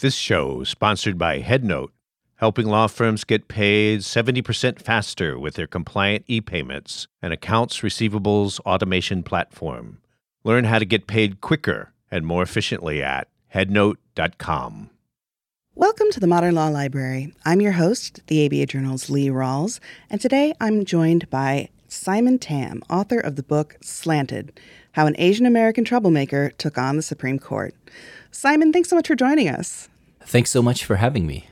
This show is sponsored by HeadNote, helping law firms get paid 70% faster with their compliant e-payments and accounts receivables automation platform. Learn how to get paid quicker and more efficiently at headnote.com. Welcome to the Modern Law Library. I'm your host, the ABA Journal's Lee Rawles, and today I'm joined by Simon Tam, author of the book Slanted How an Asian American Troublemaker Took on the Supreme Court. Simon, thanks so much for joining us. Thanks so much for having me.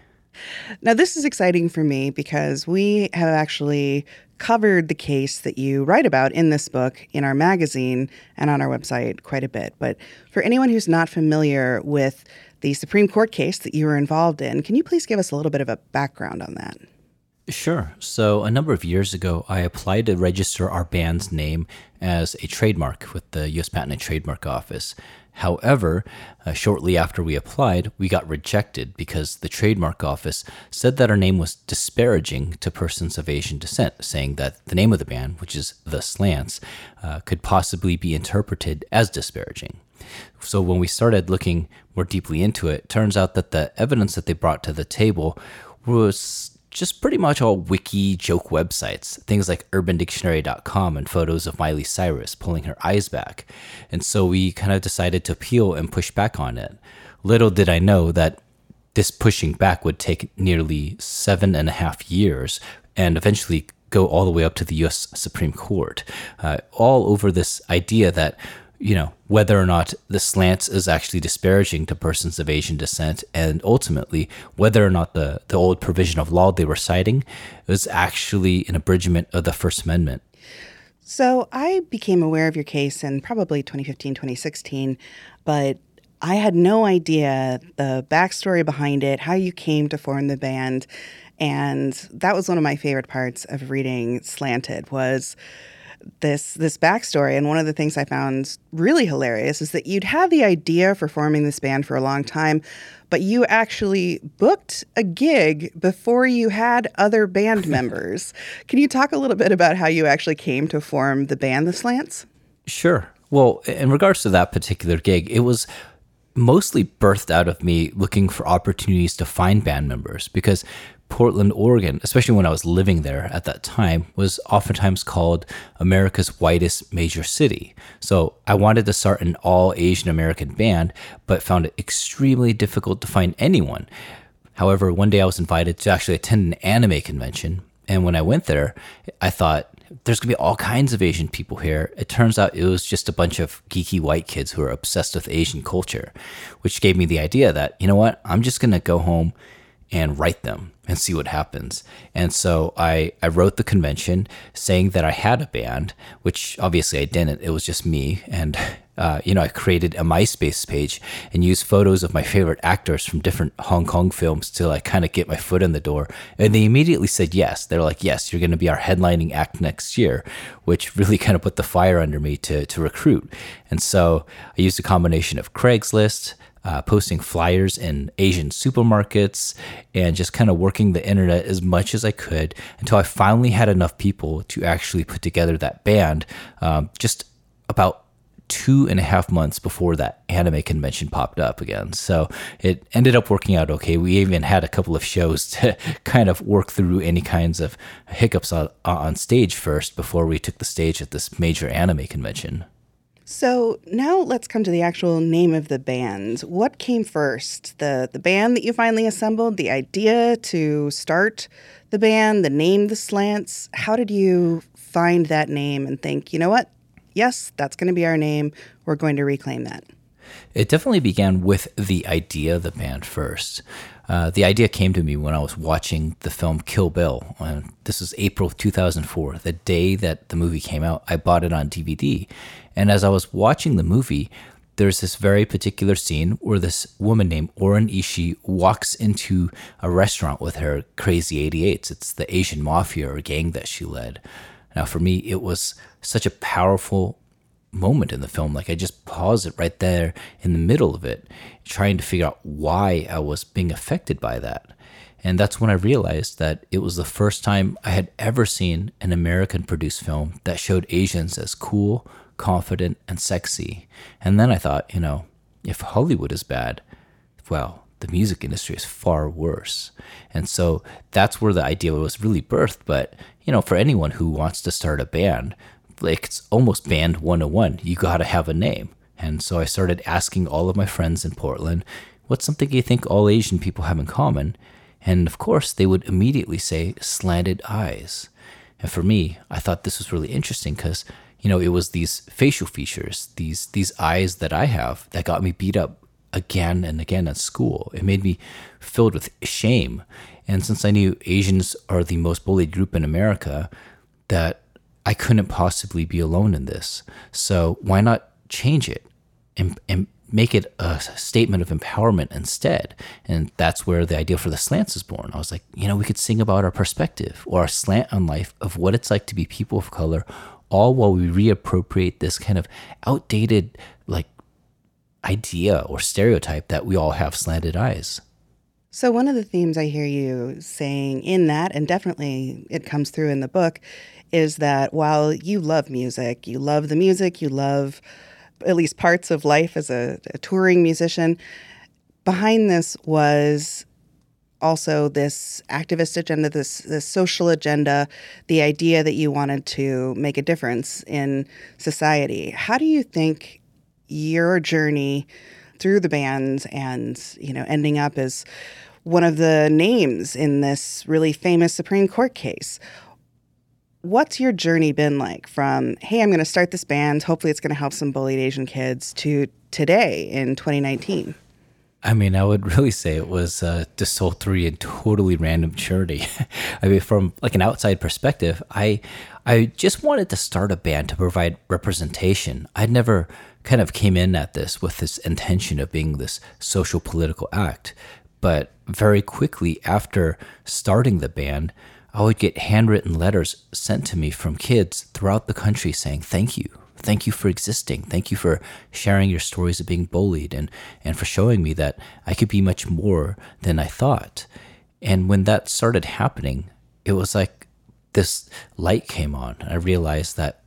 Now, this is exciting for me because we have actually covered the case that you write about in this book in our magazine and on our website quite a bit. But for anyone who's not familiar with the Supreme Court case that you were involved in, can you please give us a little bit of a background on that? Sure. So, a number of years ago, I applied to register our band's name as a trademark with the U.S. Patent and Trademark Office. However, uh, shortly after we applied, we got rejected because the trademark office said that our name was disparaging to persons of Asian descent, saying that the name of the band, which is The Slants, uh, could possibly be interpreted as disparaging. So when we started looking more deeply into it, it turns out that the evidence that they brought to the table was just pretty much all wiki joke websites, things like urbandictionary.com and photos of Miley Cyrus pulling her eyes back. And so we kind of decided to appeal and push back on it. Little did I know that this pushing back would take nearly seven and a half years and eventually go all the way up to the US Supreme Court, uh, all over this idea that you know, whether or not the slants is actually disparaging to persons of Asian descent, and ultimately whether or not the, the old provision of law they were citing was actually an abridgment of the First Amendment. So I became aware of your case in probably 2015, 2016, but I had no idea the backstory behind it, how you came to form the band. And that was one of my favorite parts of reading Slanted was this this backstory and one of the things I found really hilarious is that you'd had the idea for forming this band for a long time, but you actually booked a gig before you had other band members. Can you talk a little bit about how you actually came to form the band The Slants? Sure. Well, in regards to that particular gig, it was mostly birthed out of me looking for opportunities to find band members because Portland, Oregon, especially when I was living there at that time, was oftentimes called America's whitest major city. So I wanted to start an all Asian American band, but found it extremely difficult to find anyone. However, one day I was invited to actually attend an anime convention. And when I went there, I thought, there's gonna be all kinds of Asian people here. It turns out it was just a bunch of geeky white kids who are obsessed with Asian culture, which gave me the idea that, you know what, I'm just gonna go home and write them and see what happens. And so I, I wrote the convention saying that I had a band, which obviously I didn't. It was just me. And, uh, you know, I created a MySpace page and used photos of my favorite actors from different Hong Kong films to like kind of get my foot in the door. And they immediately said yes. They're like, yes, you're going to be our headlining act next year, which really kind of put the fire under me to, to recruit. And so I used a combination of Craigslist, uh, posting flyers in Asian supermarkets and just kind of working the internet as much as I could until I finally had enough people to actually put together that band. Um, just about two and a half months before that anime convention popped up again. So it ended up working out okay. We even had a couple of shows to kind of work through any kinds of hiccups on, on stage first before we took the stage at this major anime convention. So now let's come to the actual name of the band. What came first? The the band that you finally assembled, the idea to start the band, the name the slants. How did you find that name and think, you know what? Yes, that's going to be our name. We're going to reclaim that. It definitely began with the idea of the band first. Uh, the idea came to me when I was watching the film Kill Bill. This was April 2004, the day that the movie came out. I bought it on DVD. And as I was watching the movie, there's this very particular scene where this woman named O-Ren Ishii walks into a restaurant with her crazy 88s. It's the Asian mafia or gang that she led. Now, for me, it was such a powerful moment in the film. Like I just paused it right there in the middle of it, trying to figure out why I was being affected by that. And that's when I realized that it was the first time I had ever seen an American produced film that showed Asians as cool, confident, and sexy. And then I thought, you know, if Hollywood is bad, well, the music industry is far worse. And so that's where the idea was really birthed. But, you know, for anyone who wants to start a band, like it's almost band 101. You got to have a name. And so I started asking all of my friends in Portland, what's something you think all Asian people have in common? And of course, they would immediately say slanted eyes. And for me, I thought this was really interesting because, you know, it was these facial features, these these eyes that I have that got me beat up again and again at school. It made me filled with shame. And since I knew Asians are the most bullied group in America, that I couldn't possibly be alone in this. So why not change it and, and make it a statement of empowerment instead? And that's where the idea for the slants is born. I was like, you know, we could sing about our perspective or our slant on life of what it's like to be people of color, all while we reappropriate this kind of outdated, like, idea or stereotype that we all have slanted eyes. So, one of the themes I hear you saying in that, and definitely it comes through in the book, is that while you love music, you love the music, you love at least parts of life as a, a touring musician, behind this was also this activist agenda, this this social agenda, the idea that you wanted to make a difference in society. How do you think your journey through the bands and you know ending up as one of the names in this really famous Supreme Court case? What's your journey been like from hey i'm going to start this band. Hopefully it's going to help some bullied asian kids to today in 2019 I mean, I would really say it was uh, desultory and totally random charity. I mean, from like an outside perspective, I I just wanted to start a band to provide representation. I'd never kind of came in at this with this intention of being this social political act, but very quickly after starting the band, I would get handwritten letters sent to me from kids throughout the country saying, Thank you. Thank you for existing. Thank you for sharing your stories of being bullied and, and for showing me that I could be much more than I thought. And when that started happening, it was like this light came on. I realized that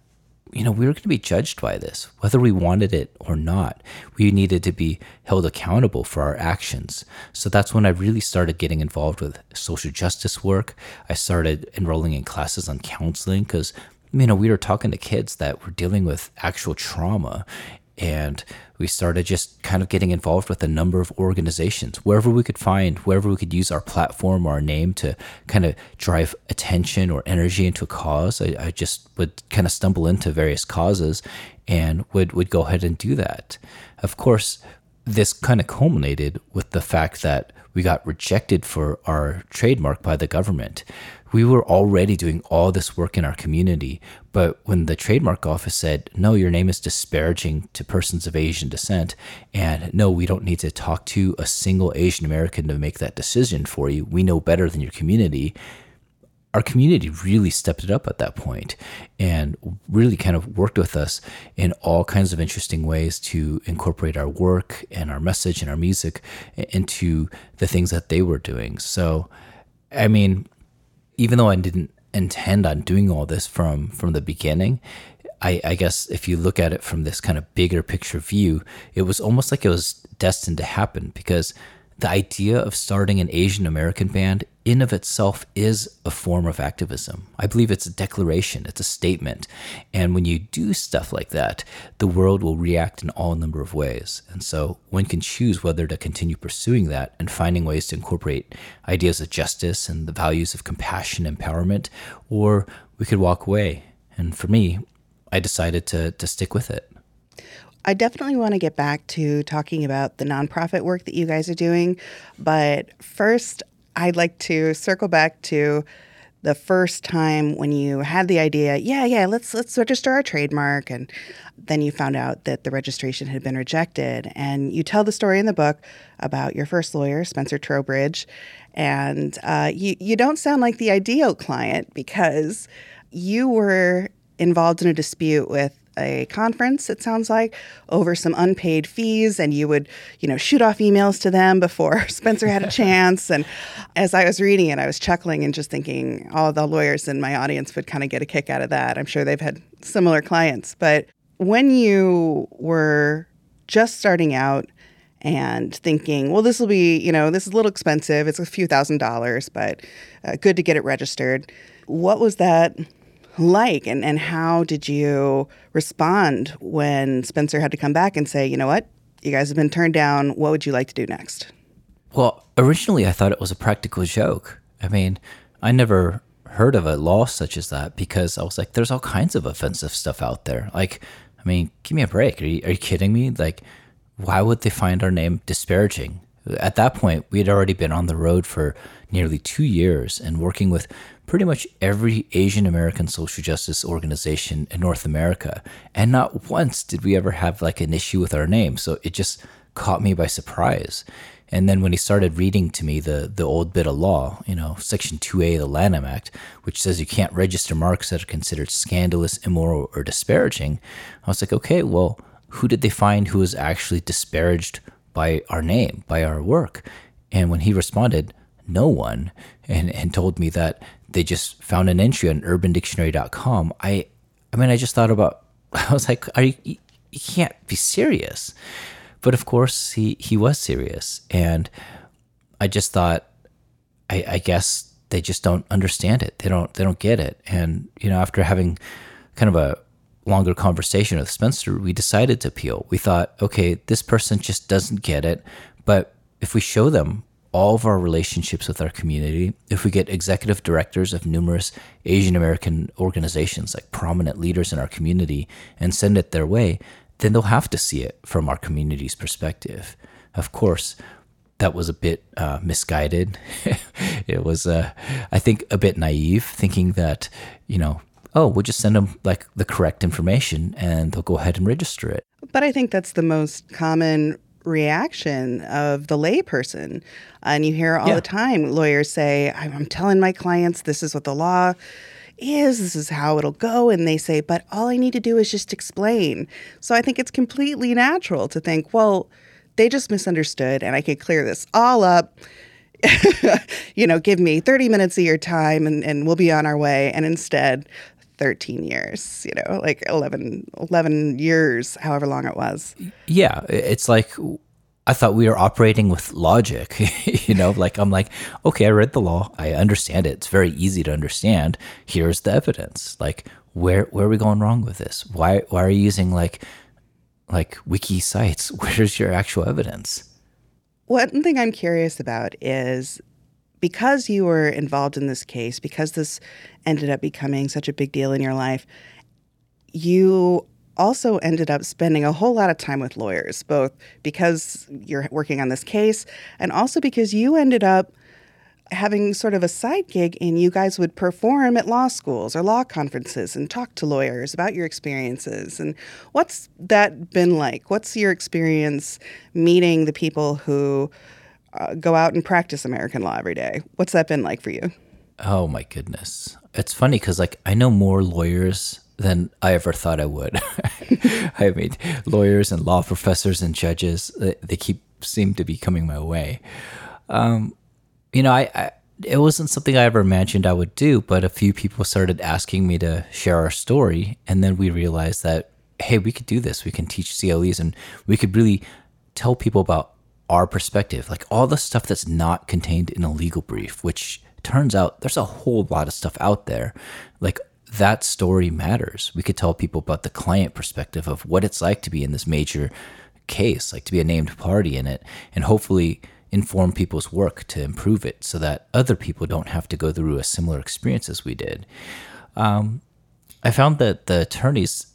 you know, we were going to be judged by this, whether we wanted it or not. We needed to be held accountable for our actions. So that's when I really started getting involved with social justice work. I started enrolling in classes on counseling because, you know, we were talking to kids that were dealing with actual trauma and we started just kind of getting involved with a number of organizations wherever we could find wherever we could use our platform or our name to kind of drive attention or energy into a cause I, I, just would kind of stumble into various causes and would would go ahead and do that. Of course this kind of culminated with the fact that we got rejected for our trademark by the government we were already doing all this work in our community. But when the trademark office said, no, your name is disparaging to persons of Asian descent, and no, we don't need to talk to a single Asian American to make that decision for you, we know better than your community. Our community really stepped it up at that point and really kind of worked with us in all kinds of interesting ways to incorporate our work and our message and our music into the things that they were doing. So, I mean, even though I didn't intend on doing all this from from the beginning, I, I, guess if you look at it from this kind of bigger picture view, it was almost like it was destined to happen because the idea of starting an Asian American band in of itself is a form of activism. I believe it's a declaration, it's a statement. And when you do stuff like that, the world will react in all number of ways. And so one can choose whether to continue pursuing that and finding ways to incorporate ideas of justice and the values of compassion empowerment, or we could walk away. And for me, I decided to to stick with it. I definitely want to get back to talking about the nonprofit work that you guys are doing. But first, I'd like to circle back to the first time when you had the idea, yeah, yeah, let's let's register our trademark, and then you found out that the registration had been rejected. And you tell the story in the book about your first lawyer, Spencer Trowbridge, and uh, you you don't sound like the ideal client because you were involved in a dispute with a conference, it sounds like, over some unpaid fees. And you would, you know, shoot off emails to them before Spencer had a chance. And as I was reading it, I was chuckling and just thinking all the lawyers in my audience would kind of get a kick out of that. I'm sure they've had similar clients. But when you were just starting out and thinking, well, this will be, you know, this is a little expensive. It's a few thousand dollars, but uh, good to get it registered. What was that like? And, and how did you respond when Spencer had to come back and say, you know what, you guys have been turned down. What would you like to do next? Well, originally I thought it was a practical joke. I mean, I never heard of a law such as that because I was like, there's all kinds of offensive stuff out there. Like, I mean, give me a break. Are you, are you kidding me? Like, why would they find our name disparaging? At that point, we had already been on the road for nearly two years and working with pretty much every Asian American social justice organization in North America. And not once did we ever have like an issue with our name. So it just caught me by surprise. And then when he started reading to me the the old bit of law, you know, Section 2A of the Lanham Act, which says you can't register marks that are considered scandalous, immoral, or disparaging, I was like, okay, well, who did they find who was actually disparaged by our name, by our work? And when he responded, no one, and, and told me that they just found an entry on urbandictionary.com, I I mean, I just thought about, I was like, are you, you can't be serious. But of course, he, he was serious. And I just thought, I, I guess they just don't understand it. They don't, they don't get it. And, you know, after having kind of a longer conversation with Spencer, we decided to appeal. We thought, okay, this person just doesn't get it. But if we show them all of our relationships with our community, if we get executive directors of numerous Asian American organizations, like prominent leaders in our community, and send it their way, then they'll have to see it from our community's perspective. Of course, that was a bit uh, misguided. it was, uh, I think, a bit naive, thinking that, you know, oh, we'll just send them like the correct information and they'll go ahead and register it. But I think that's the most common reaction of the layperson. And you hear all yeah. the time lawyers say, I'm telling my clients this is what the law is, this is how it'll go. And they say, but all I need to do is just explain. So I think it's completely natural to think, well, they just misunderstood and I could clear this all up. you know, give me 30 minutes of your time and, and we'll be on our way. And instead, 13 years, you know, like 11, 11 years, however long it was. Yeah. It's like I thought we were operating with logic, you know, like I'm like, okay, I read the law, I understand it. It's very easy to understand. Here's the evidence. Like, where where are we going wrong with this? Why why are you using like like wiki sites? Where's your actual evidence? One thing I'm curious about is because you were involved in this case, because this ended up becoming such a big deal in your life, you also ended up spending a whole lot of time with lawyers, both because you're working on this case and also because you ended up having sort of a side gig and you guys would perform at law schools or law conferences and talk to lawyers about your experiences. And what's that been like? What's your experience meeting the people who uh, go out and practice American law every day? What's that been like for you? Oh my goodness. It's funny because like I know more lawyers than I ever thought I would. I mean, lawyers and law professors and judges, they keep seem to be coming my way. Um, you know, I, I, it wasn't something I ever imagined I would do, but a few people started asking me to share our story, and then we realized that hey, we could do this. We can teach CLEs, and we could really tell people about our perspective, like all the stuff that's not contained in a legal brief, which turns out there's a whole lot of stuff out there. Like that story matters. We could tell people about the client perspective of what it's like to be in this major case, like to be a named party in it, and hopefully inform people's work to improve it so that other people don't have to go through a similar experience as we did. Um, I found that the attorneys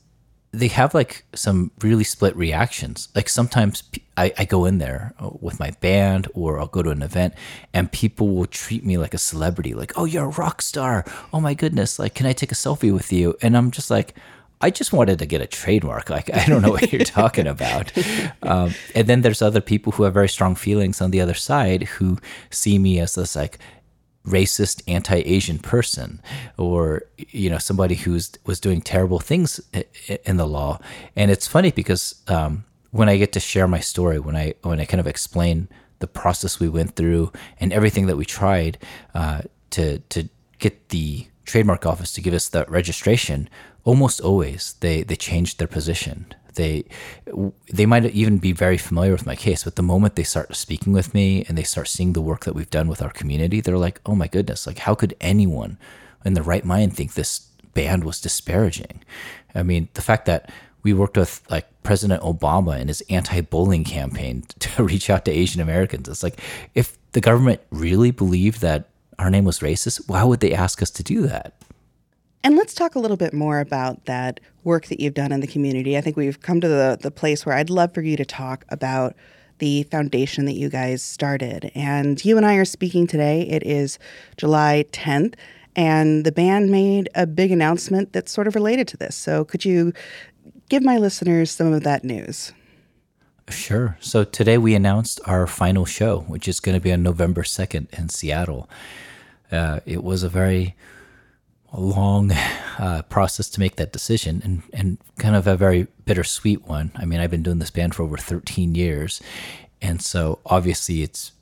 they have like some really split reactions. Like sometimes I, I, go in there uh, with my band or I'll go to an event and people will treat me like a celebrity. Like, oh, you're a rock star. Oh my goodness. Like, can I take a selfie with you? And I'm just like, I just wanted to get a trademark. Like, I don't know what you're talking about. Um, and then there's other people who have very strong feelings on the other side who see me as this like racist anti-asian person or you know somebody who's was doing terrible things in the law and it's funny because um, when i get to share my story when i when i kind of explain the process we went through and everything that we tried uh, to to get the trademark office to give us the registration, almost always they they changed their position. They they might even be very familiar with my case, but the moment they start speaking with me and they start seeing the work that we've done with our community, they're like, "Oh my goodness! Like, how could anyone in the right mind think this band was disparaging?" I mean, the fact that we worked with like President Obama in his anti-bullying campaign to reach out to Asian Americans. It's like if the government really believed that our name was racist, why would they ask us to do that? And let's talk a little bit more about that work that you've done in the community. I think we've come to the, the place where I'd love for you to talk about the foundation that you guys started. And you and I are speaking today. It is July 10th, and the band made a big announcement that's sort of related to this. So could you give my listeners some of that news? Sure. So today we announced our final show, which is going to be on November 2nd in Seattle. Uh, it was a very a long uh, process to make that decision and, and kind of a very bittersweet one. I mean, I've been doing this band for over 13 years. And so obviously it's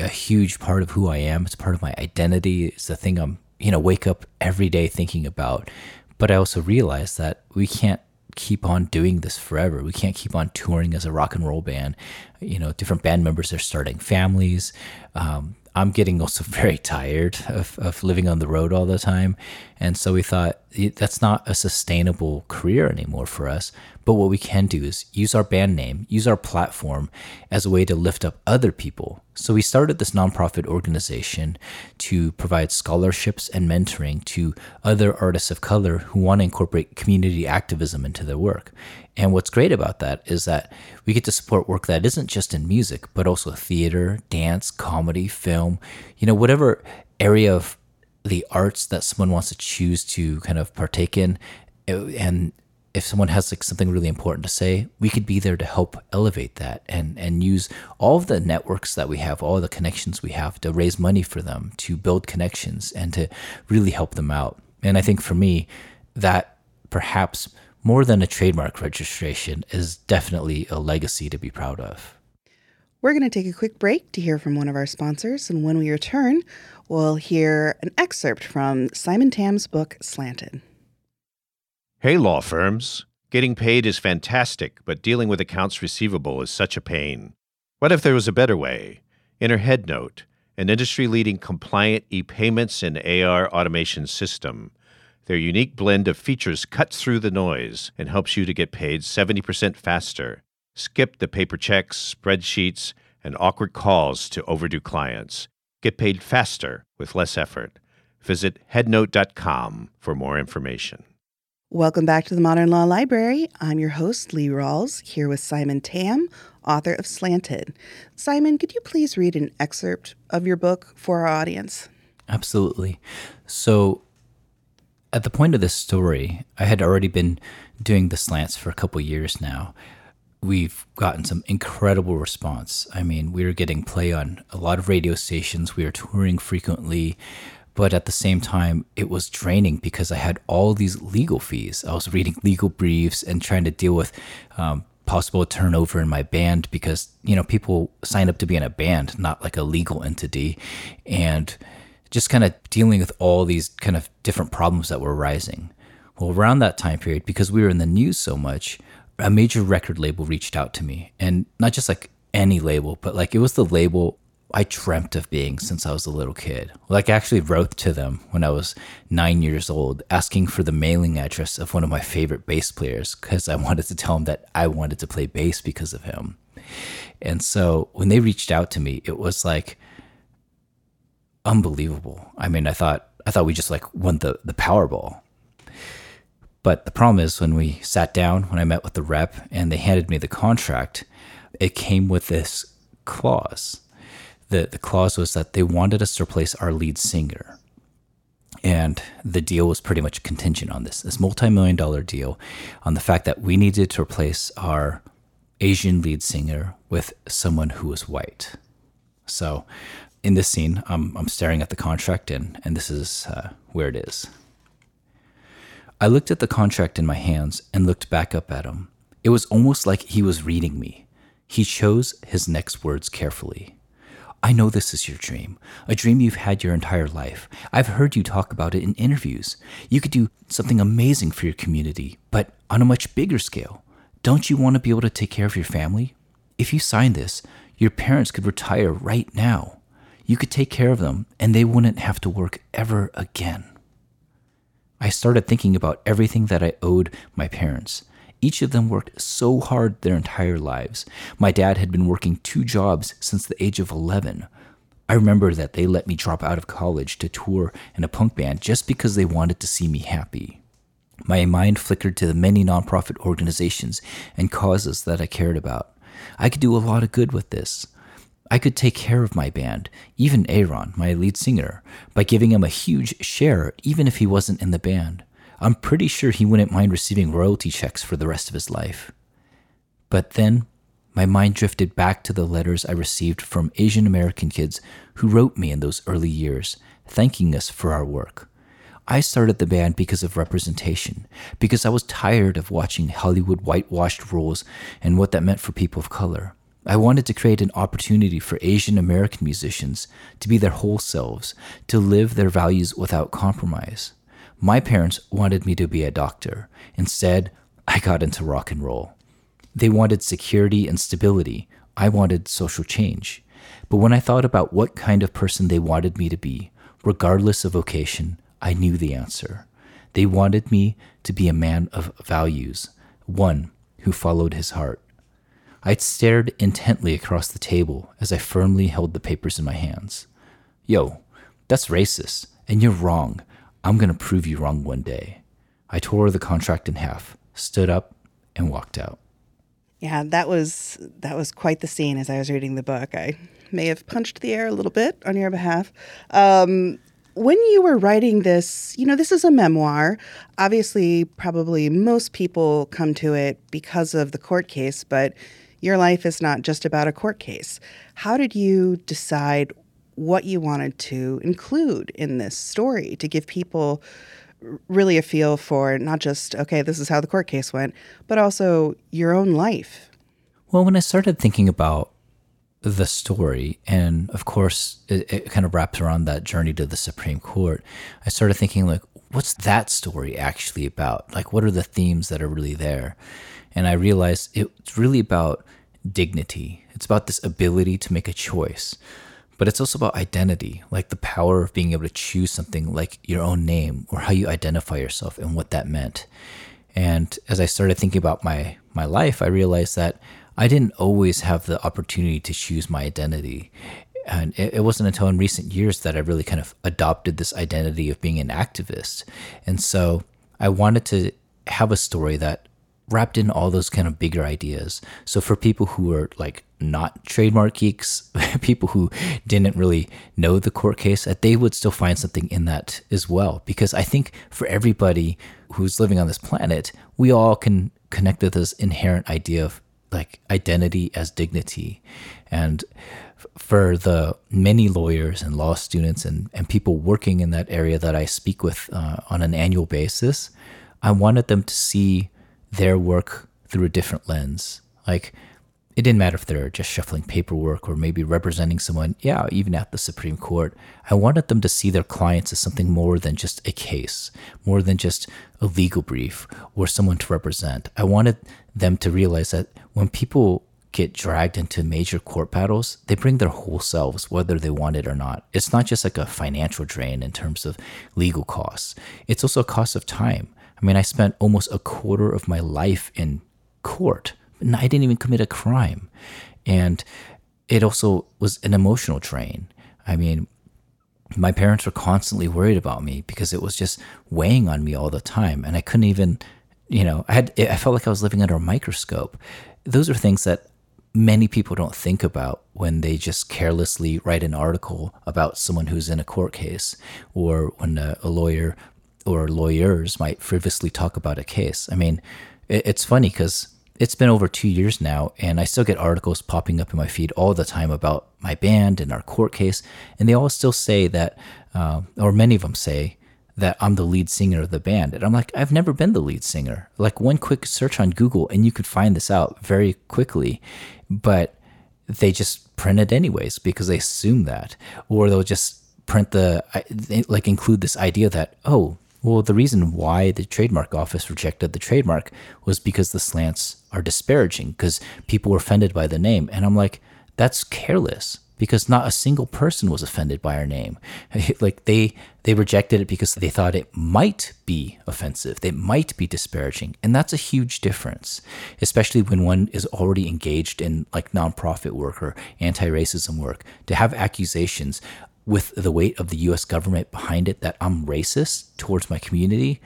a huge part of who I am. It's part of my identity. It's the thing I'm, you know, wake up every day thinking about. But I also realize that we can't keep on doing this forever. We can't keep on touring as a rock and roll band. You know, different band members are starting families. Um, I'm getting also very tired of, of living on the road all the time. And so we thought that's not a sustainable career anymore for us. But what we can do is use our band name, use our platform as a way to lift up other people. So we started this nonprofit organization to provide scholarships and mentoring to other artists of color who want to incorporate community activism into their work. And what's great about that is that we get to support work that isn't just in music, but also theater, dance, comedy, film, you know, whatever area of the arts that someone wants to choose to kind of partake in. And if someone has like something really important to say, we could be there to help elevate that and and use all of the networks that we have, all the connections we have to raise money for them, to build connections and to really help them out. And I think for me, that perhaps more than a trademark registration is definitely a legacy to be proud of. We're going to take a quick break to hear from one of our sponsors, and when we return, we'll hear an excerpt from Simon Tam's book, Slanted. Hey, law firms. Getting paid is fantastic, but dealing with accounts receivable is such a pain. What if there was a better way? Enter HeadNote, an industry leading compliant e payments and AR automation system. Their unique blend of features cuts through the noise and helps you to get paid 70% faster. Skip the paper checks, spreadsheets, and awkward calls to overdue clients. Get paid faster with less effort. Visit headnote.com for more information. Welcome back to the Modern Law Library. I'm your host, Lee Rawles, here with Simon Tam, author of Slanted. Simon, could you please read an excerpt of your book for our audience? Absolutely. So, at the point of this story, I had already been doing the slants for a couple years now. We've gotten some incredible response. I mean, we were getting play on a lot of radio stations. We were touring frequently, but at the same time, it was draining because I had all these legal fees. I was reading legal briefs and trying to deal with um, possible turnover in my band because you know people sign up to be in a band, not like a legal entity, and just kind of dealing with all these kind of different problems that were rising. Well, around that time period, because we were in the news so much, a major record label reached out to me. And not just like any label, but like it was the label I dreamt of being since I was a little kid. Like, I actually wrote to them when I was nine years old, asking for the mailing address of one of my favorite bass players because I wanted to tell him that I wanted to play bass because of him. And so when they reached out to me, it was like, unbelievable. I mean, I thought I thought we just like won the the Powerball. But the problem is when we sat down, when I met with the rep and they handed me the contract, it came with this clause. The the clause was that they wanted us to replace our lead singer. And the deal was pretty much contingent on this, this multi-million dollar deal on the fact that we needed to replace our Asian lead singer with someone who was white. So in this scene, I'm, I'm staring at the contract, and, and this is uh, where it is. I looked at the contract in my hands and looked back up at him. It was almost like he was reading me. He chose his next words carefully. I know this is your dream, a dream you've had your entire life. I've heard you talk about it in interviews. You could do something amazing for your community, but on a much bigger scale. Don't you want to be able to take care of your family? If you sign this, your parents could retire right now. You could take care of them, and they wouldn't have to work ever again. I started thinking about everything that I owed my parents. Each of them worked so hard their entire lives. My dad had been working two jobs since the age of 11. I remember that they let me drop out of college to tour in a punk band just because they wanted to see me happy. My mind flickered to the many nonprofit organizations and causes that I cared about. I could do a lot of good with this. I could take care of my band, even Aaron, my lead singer, by giving him a huge share, even if he wasn't in the band. I'm pretty sure he wouldn't mind receiving royalty checks for the rest of his life. But then, my mind drifted back to the letters I received from Asian American kids who wrote me in those early years, thanking us for our work. I started the band because of representation, because I was tired of watching Hollywood whitewashed roles and what that meant for people of color. I wanted to create an opportunity for Asian American musicians to be their whole selves, to live their values without compromise. My parents wanted me to be a doctor. Instead, I got into rock and roll. They wanted security and stability. I wanted social change. But when I thought about what kind of person they wanted me to be, regardless of vocation, I knew the answer. They wanted me to be a man of values, one who followed his heart. I stared intently across the table as I firmly held the papers in my hands. Yo, that's racist, and you're wrong. I'm to prove you wrong one day. I tore the contract in half, stood up, and walked out. Yeah, that was that was quite the scene as I was reading the book. I may have punched the air a little bit on your behalf. Um, when you were writing this, you know, this is a memoir. Obviously, probably most people come to it because of the court case, but your life is not just about a court case. How did you decide what you wanted to include in this story to give people really a feel for not just, okay, this is how the court case went, but also your own life. Well, when I started thinking about the story, and of course, it, it, kind of wraps around that journey to the Supreme Court, I started thinking, like, what's that story actually about? Like, what are the themes that are really there? And I realized it's really about dignity, it's about this ability to make a choice but it's also about identity, like the power of being able to choose something like your own name or how you identify yourself and what that meant. And as I started thinking about my my life, I realized that I didn't always have the opportunity to choose my identity. And it, it wasn't until in recent years that I really kind of adopted this identity of being an activist. And so I wanted to have a story that wrapped in all those kind of bigger ideas. So for people who are like not trademark geeks, people who didn't really know the court case, they would still find something in that as well. Because I think for everybody who's living on this planet, we all can connect with this inherent idea of like identity as dignity. And for the many lawyers and law students and, and people working in that area that I speak with uh, on an annual basis, I wanted them to see their work through a different lens. Like, it didn't matter if they're just shuffling paperwork or maybe representing someone, yeah, even at the Supreme Court. I wanted them to see their clients as something more than just a case, more than just a legal brief or someone to represent. I wanted them to realize that when people get dragged into major court battles, they bring their whole selves, whether they want it or not. It's not just like a financial drain in terms of legal costs, it's also a cost of time. I mean, I spent almost a quarter of my life in court, and I didn't even commit a crime. And it also was an emotional drain. I mean, my parents were constantly worried about me because it was just weighing on me all the time. And I couldn't even, you know, I had, I felt like I was living under a microscope. Those are things that many people don't think about when they just carelessly write an article about someone who's in a court case or when a, a lawyer or lawyers might frivolously talk about a case. I mean, it, it's funny because it's been over two years now, and I still get articles popping up in my feed all the time about my band and our court case, and they all still say that, uh, or many of them say that I'm the lead singer of the band, and I'm like, I've never been the lead singer. Like one quick search on Google, and you could find this out very quickly, but they just print it anyways because they assume that, or they'll just print the like include this idea that oh well the reason why the trademark office rejected the trademark was because the slants are disparaging because people were offended by the name and i'm like that's careless because not a single person was offended by our name. like they they rejected it because they thought it might be offensive, they might be disparaging, and that's a huge difference, especially when one is already engaged in like nonprofit work or anti-racism work. To have accusations with the weight of the U.S. government behind it that I'm racist towards my community,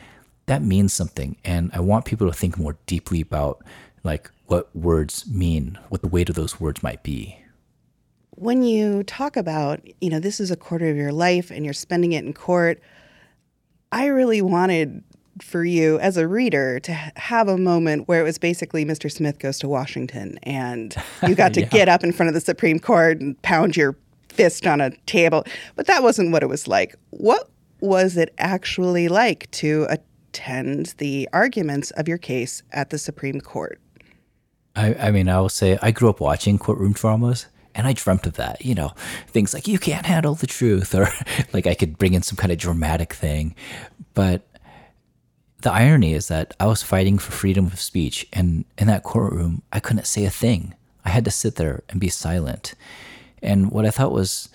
that means something, and I want people to think more deeply about like what words mean, what the weight of those words might be when you talk about, you know, this is a quarter of your life and you're spending it in court, I really wanted for you as a reader to have a moment where it was basically Mr. Smith goes to Washington and you got to yeah. get up in front of the Supreme Court and pound your fist on a table. But that wasn't what it was like. What was it actually like to attend the arguments of your case at the Supreme Court? I, I mean, I will say I grew up watching courtroom dramas. And I dreamt of that, you know, things like you can't handle the truth, or like I could bring in some kind of dramatic thing. But the irony is that I was fighting for freedom of speech, and in that courtroom, I couldn't say a thing. I had to sit there and be silent. And what I thought was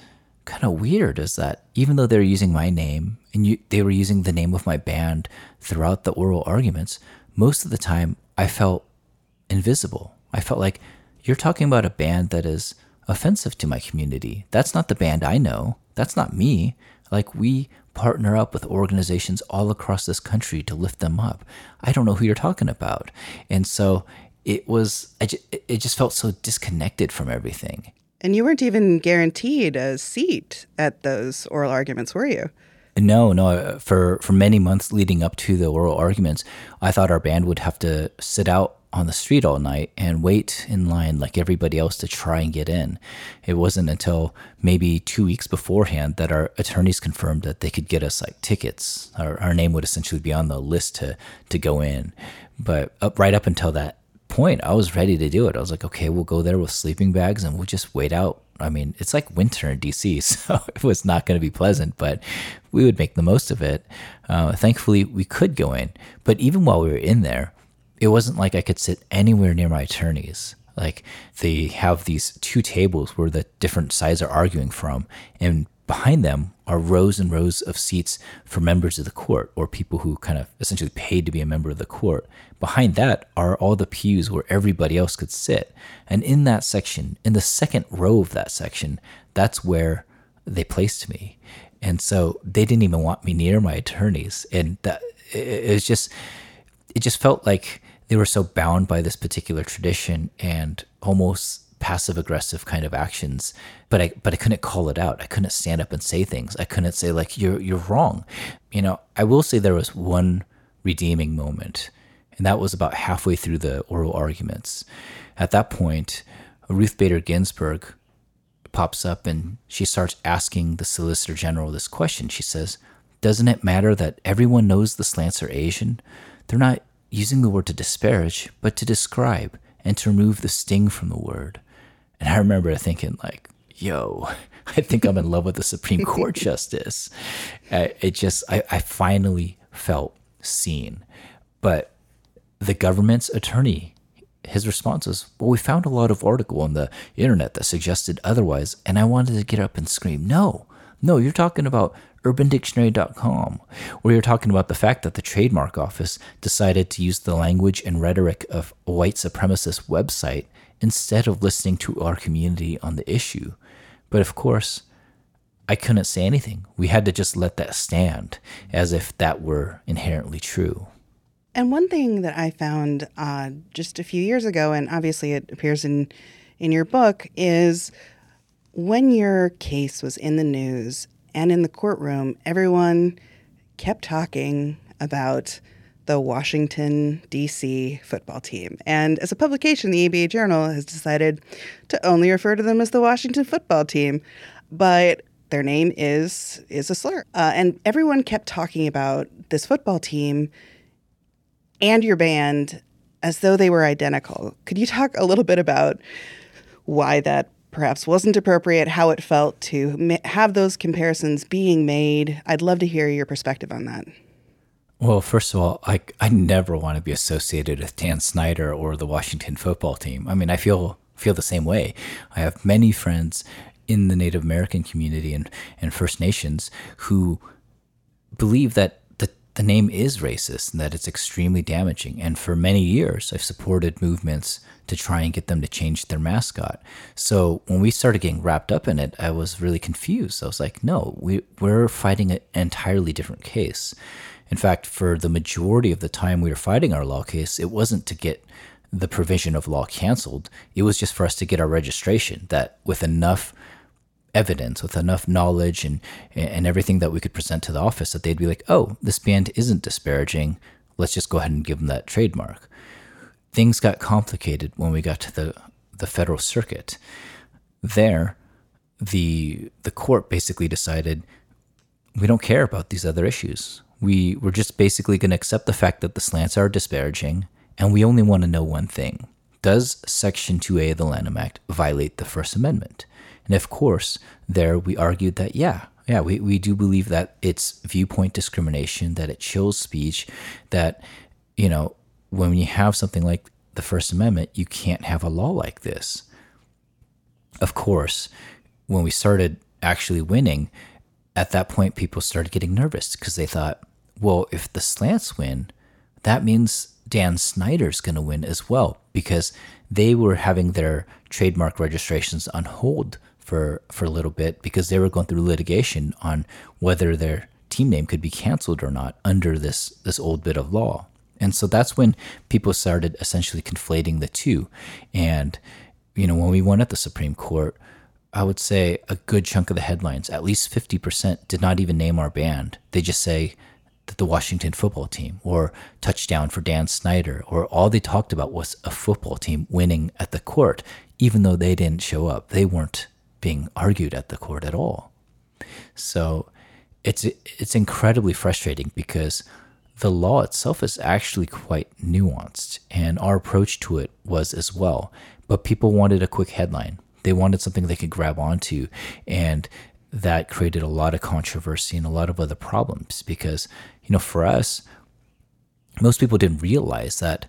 kind of weird is that even though they were using my name and you, they were using the name of my band throughout the oral arguments, most of the time I felt invisible. I felt like you're talking about a band that is offensive to my community. That's not the band I know. That's not me. Like, we partner up with organizations all across this country to lift them up. I don't know who you're talking about. And so it was, I. it just felt so disconnected from everything. And you weren't even guaranteed a seat at those oral arguments, were you? No, no. Uh, for for many months leading up to the oral arguments, I thought our band would have to sit out on the street all night and wait in line like everybody else to try and get in. It wasn't until maybe two weeks beforehand that our attorneys confirmed that they could get us like tickets. Our, our name would essentially be on the list to to go in. But up right up until that point, I was ready to do it. I was like, okay, we'll go there with sleeping bags and we'll just wait out. I mean, it's like winter in DC, so it was not going to be pleasant, but we would make the most of it. Uh, thankfully, we could go in. But even while we were in there, it wasn't like I could sit anywhere near my attorneys. Like they have these two tables where the different sides are arguing from, and behind them are rows and rows of seats for members of the court or people who kind of essentially paid to be a member of the court. Behind that are all the pews where everybody else could sit. And in that section, in the second row of that section, that's where they placed me. And so they didn't even want me near my attorneys. And that it was just, it just felt like they were so bound by this particular tradition and almost passive aggressive kind of actions but i but i couldn't call it out i couldn't stand up and say things i couldn't say like you're you're wrong you know i will say there was one redeeming moment and that was about halfway through the oral arguments at that point ruth bader ginsburg pops up and she starts asking the solicitor general this question she says doesn't it matter that everyone knows the slants are asian they're not using the word to disparage, but to describe and to remove the sting from the word. And I remember thinking, like, yo, I think I'm in love with the Supreme Court justice. it just, I, I finally felt seen. But the government's attorney, his response was, well, we found a lot of article on the internet that suggested otherwise. And I wanted to get up and scream, no, no, you're talking about urbandictionary.com, where you're talking about the fact that the trademark office decided to use the language and rhetoric of a white supremacist website instead of listening to our community on the issue. But of course, I couldn't say anything. We had to just let that stand as if that were inherently true. And one thing that I found uh, just a few years ago, and obviously it appears in in your book, is when your case was in the news and in the courtroom, everyone kept talking about the Washington, D.C. football team. And as a publication, the ABA Journal has decided to only refer to them as the Washington football team. But their name is is a slur. Uh, and everyone kept talking about this football team and your band as though they were identical. Could you talk a little bit about why that perhaps wasn't appropriate, how it felt to have those comparisons being made. I'd love to hear your perspective on that. Well, first of all, I, I never want to be associated with Dan Snyder or the Washington football team. I mean, I feel feel the same way. I have many friends in the Native American community and, and First Nations who believe that the, name is racist and that it's extremely damaging. And for many years, I've supported movements to try and get them to change their mascot. So when we started getting wrapped up in it, I was really confused. I was like, no, we, we're fighting an entirely different case. In fact, for the majority of the time we were fighting our law case, it wasn't to get the provision of law canceled. It was just for us to get our registration that with enough evidence, with enough knowledge and and everything that we could present to the office that they'd be like, "Oh, this band isn't disparaging. Let's just go ahead and give them that trademark." Things got complicated when we got to the the federal circuit. There, the the court basically decided we don't care about these other issues. We we're just basically going to accept the fact that the slants are disparaging and we only want to know one thing. Does Section 2A of the Lanham Act violate the First Amendment? And of course, there we argued that, yeah, yeah, we, we do believe that it's viewpoint discrimination, that it chills speech, that, you know, when you have something like the First Amendment, you can't have a law like this. Of course, when we started actually winning, at that point, people started getting nervous because they thought, well, if the slants win, that means Dan Snyder's going to win as well because they were having their trademark registrations on hold for for a little bit because they were going through litigation on whether their team name could be canceled or not under this this old bit of law. And so that's when people started essentially conflating the two. And you know, when we went at the Supreme Court, I would say a good chunk of the headlines, at least 50%, did not even name our band. They just say that the Washington football team or touchdown for Dan Snyder, or all they talked about was a football team winning at the court, even though they didn't show up. They weren't being argued at the court at all. So it's it's incredibly frustrating because the law itself is actually quite nuanced, and our approach to it was as well. But people wanted a quick headline. They wanted something they could grab onto, and that created a lot of controversy and a lot of other problems because you know, for us, most people didn't realize that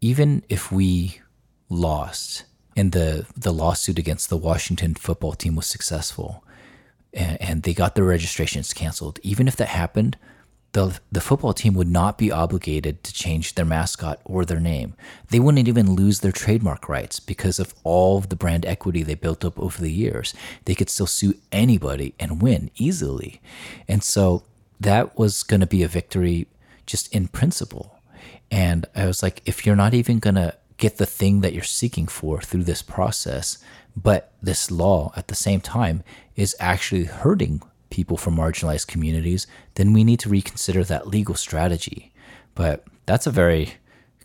even if we lost and the the lawsuit against the Washington football team was successful and, and they got their registrations canceled, even if that happened, the the football team would not be obligated to change their mascot or their name. They wouldn't even lose their trademark rights because of all of the brand equity they built up over the years. They could still sue anybody and win easily. And so that was going to be a victory just in principle. And I was like, if you're not even going to get the thing that you're seeking for through this process, but this law at the same time is actually hurting people from marginalized communities, then we need to reconsider that legal strategy. But that's a very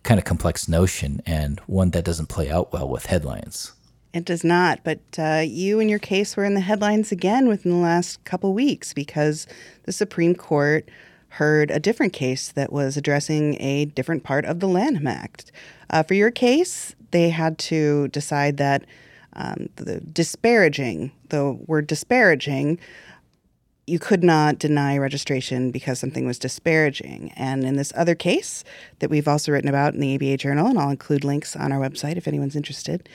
kind of complex notion and one that doesn't play out well with headlines. It does not, but uh, you and your case were in the headlines again within the last couple weeks because the Supreme Court heard a different case that was addressing a different part of the Lanham Act. Uh, for your case, they had to decide that um, the disparaging, the word disparaging, you could not deny registration because something was disparaging. And in this other case that we've also written about in the ABA Journal, and I'll include links on our website if anyone's interested,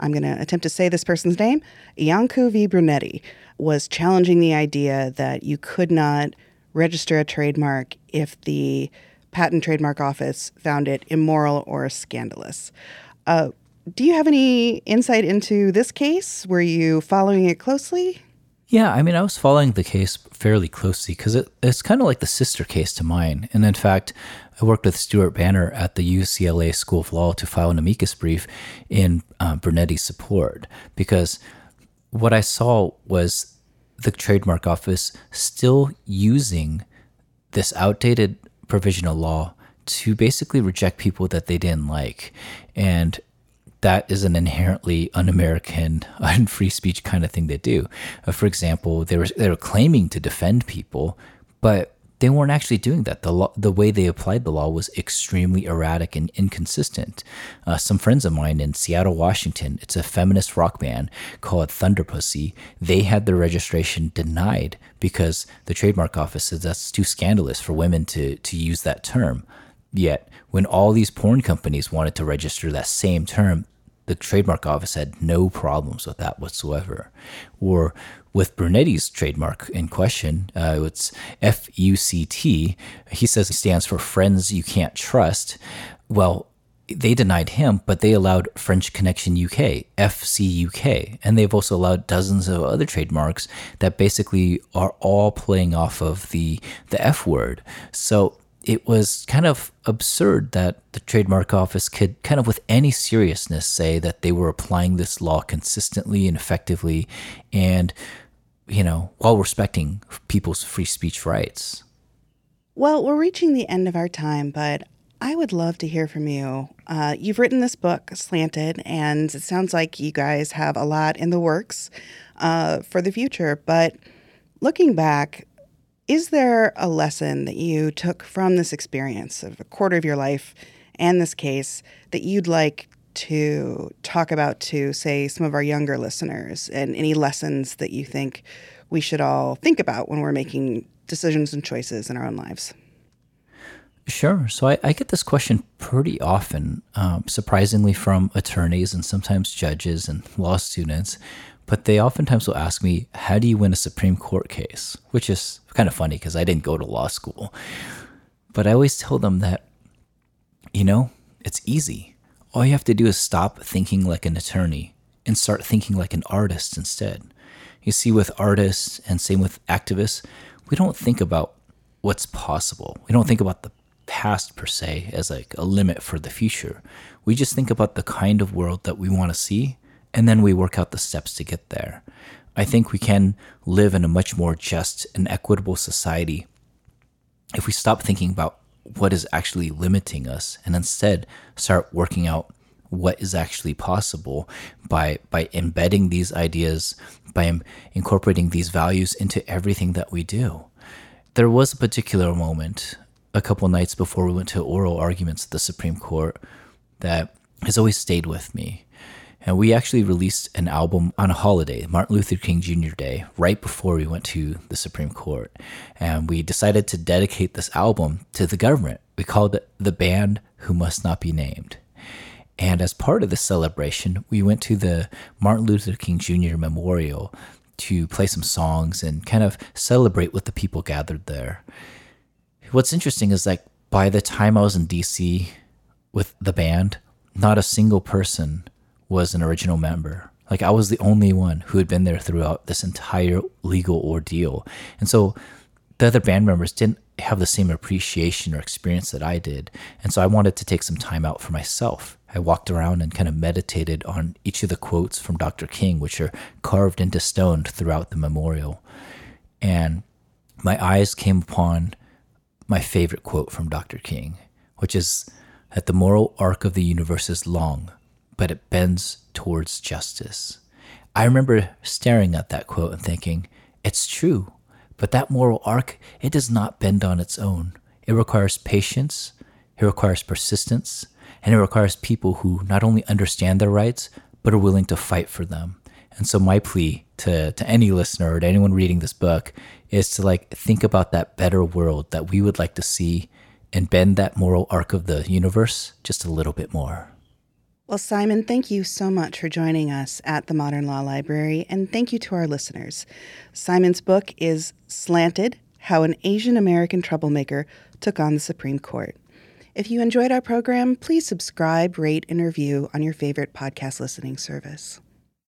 I'm going to attempt to say this person's name, Iancu V. Brunetti, was challenging the idea that you could not register a trademark if the Patent Trademark Office found it immoral or scandalous. Uh, do you have any insight into this case? Were you following it closely? Yeah, I mean, I was following the case fairly closely because it, it's kind of like the sister case to mine. And in fact, I worked with Stuart Banner at the UCLA School of Law to file an amicus brief in uh, Brunetti's support because what I saw was the trademark office still using this outdated provisional law to basically reject people that they didn't like. And that is an inherently un-American, un-free speech kind of thing to do. Uh, for example, they were they were claiming to defend people, but they weren't actually doing that. The law, the way they applied the law was extremely erratic and inconsistent. Uh, some friends of mine in Seattle, Washington, it's a feminist rock band called Thunder Pussy. They had their registration denied because the trademark office says that's too scandalous for women to to use that term. Yet, when all these porn companies wanted to register that same term, the trademark office had no problems with that whatsoever. Or with Brunetti's trademark in question, uh, it's F U C T. He says it stands for Friends You Can't Trust. Well, they denied him, but they allowed French Connection UK, FCUK, and they've also allowed dozens of other trademarks that basically are all playing off of the the F word. So it was kind of absurd that the trademark office could kind of with any seriousness say that they were applying this law consistently and effectively and you know while respecting people's free speech rights. Well we're reaching the end of our time but i would love to hear from you. Uh, you've written this book slanted and it sounds like you guys have a lot in the works uh, for the future. But looking back is there a lesson that you took from this experience of a quarter of your life and this case that you'd like to talk about to, say, some of our younger listeners, and any lessons that you think we should all think about when we're making decisions and choices in our own lives? Sure. So I, I get this question pretty often, um, surprisingly, from attorneys and sometimes judges and law students but they oftentimes will ask me, How do you win a Supreme Court case? Which is kind of funny because I didn't go to law school. But I always tell them that, you know, it's easy. All you have to do is stop thinking like an attorney and start thinking like an artist instead. You see, with artists and same with activists, we don't think about what's possible. We don't think about the past per se as like a limit for the future. We just think about the kind of world that we want to see and then we work out the steps to get there. I think we can live in a much more just and equitable society if we stop thinking about what is actually limiting us and instead start working out what is actually possible by by embedding these ideas by incorporating these values into everything that we do. There was a particular moment a couple nights before we went to oral arguments at the supreme court that has always stayed with me and we actually released an album on a holiday, Martin Luther King Jr. Day, right before we went to the Supreme Court. And we decided to dedicate this album to the government. We called it The Band Who Must Not Be Named. And as part of the celebration, we went to the Martin Luther King Jr. Memorial to play some songs and kind of celebrate with the people gathered there. What's interesting is like by the time I was in DC with the band, not a single person was an original member. Like I was the only one who had been there throughout this entire legal ordeal. And so the other band members didn't have the same appreciation or experience that I did. And so I wanted to take some time out for myself. I walked around and kind of meditated on each of the quotes from Dr. King, which are carved into stone throughout the memorial. And my eyes came upon my favorite quote from Dr. King, which is that the moral arc of the universe is long, but it bends towards justice. I remember staring at that quote and thinking, it's true, but that moral arc, it does not bend on its own. It requires patience, it requires persistence, and it requires people who not only understand their rights, but are willing to fight for them. And so my plea to, to any listener or to anyone reading this book is to like think about that better world that we would like to see and bend that moral arc of the universe just a little bit more. Well, Simon, thank you so much for joining us at the Modern Law Library, and thank you to our listeners. Simon's book is Slanted How an Asian American Troublemaker Took on the Supreme Court. If you enjoyed our program, please subscribe, rate, and review on your favorite podcast listening service.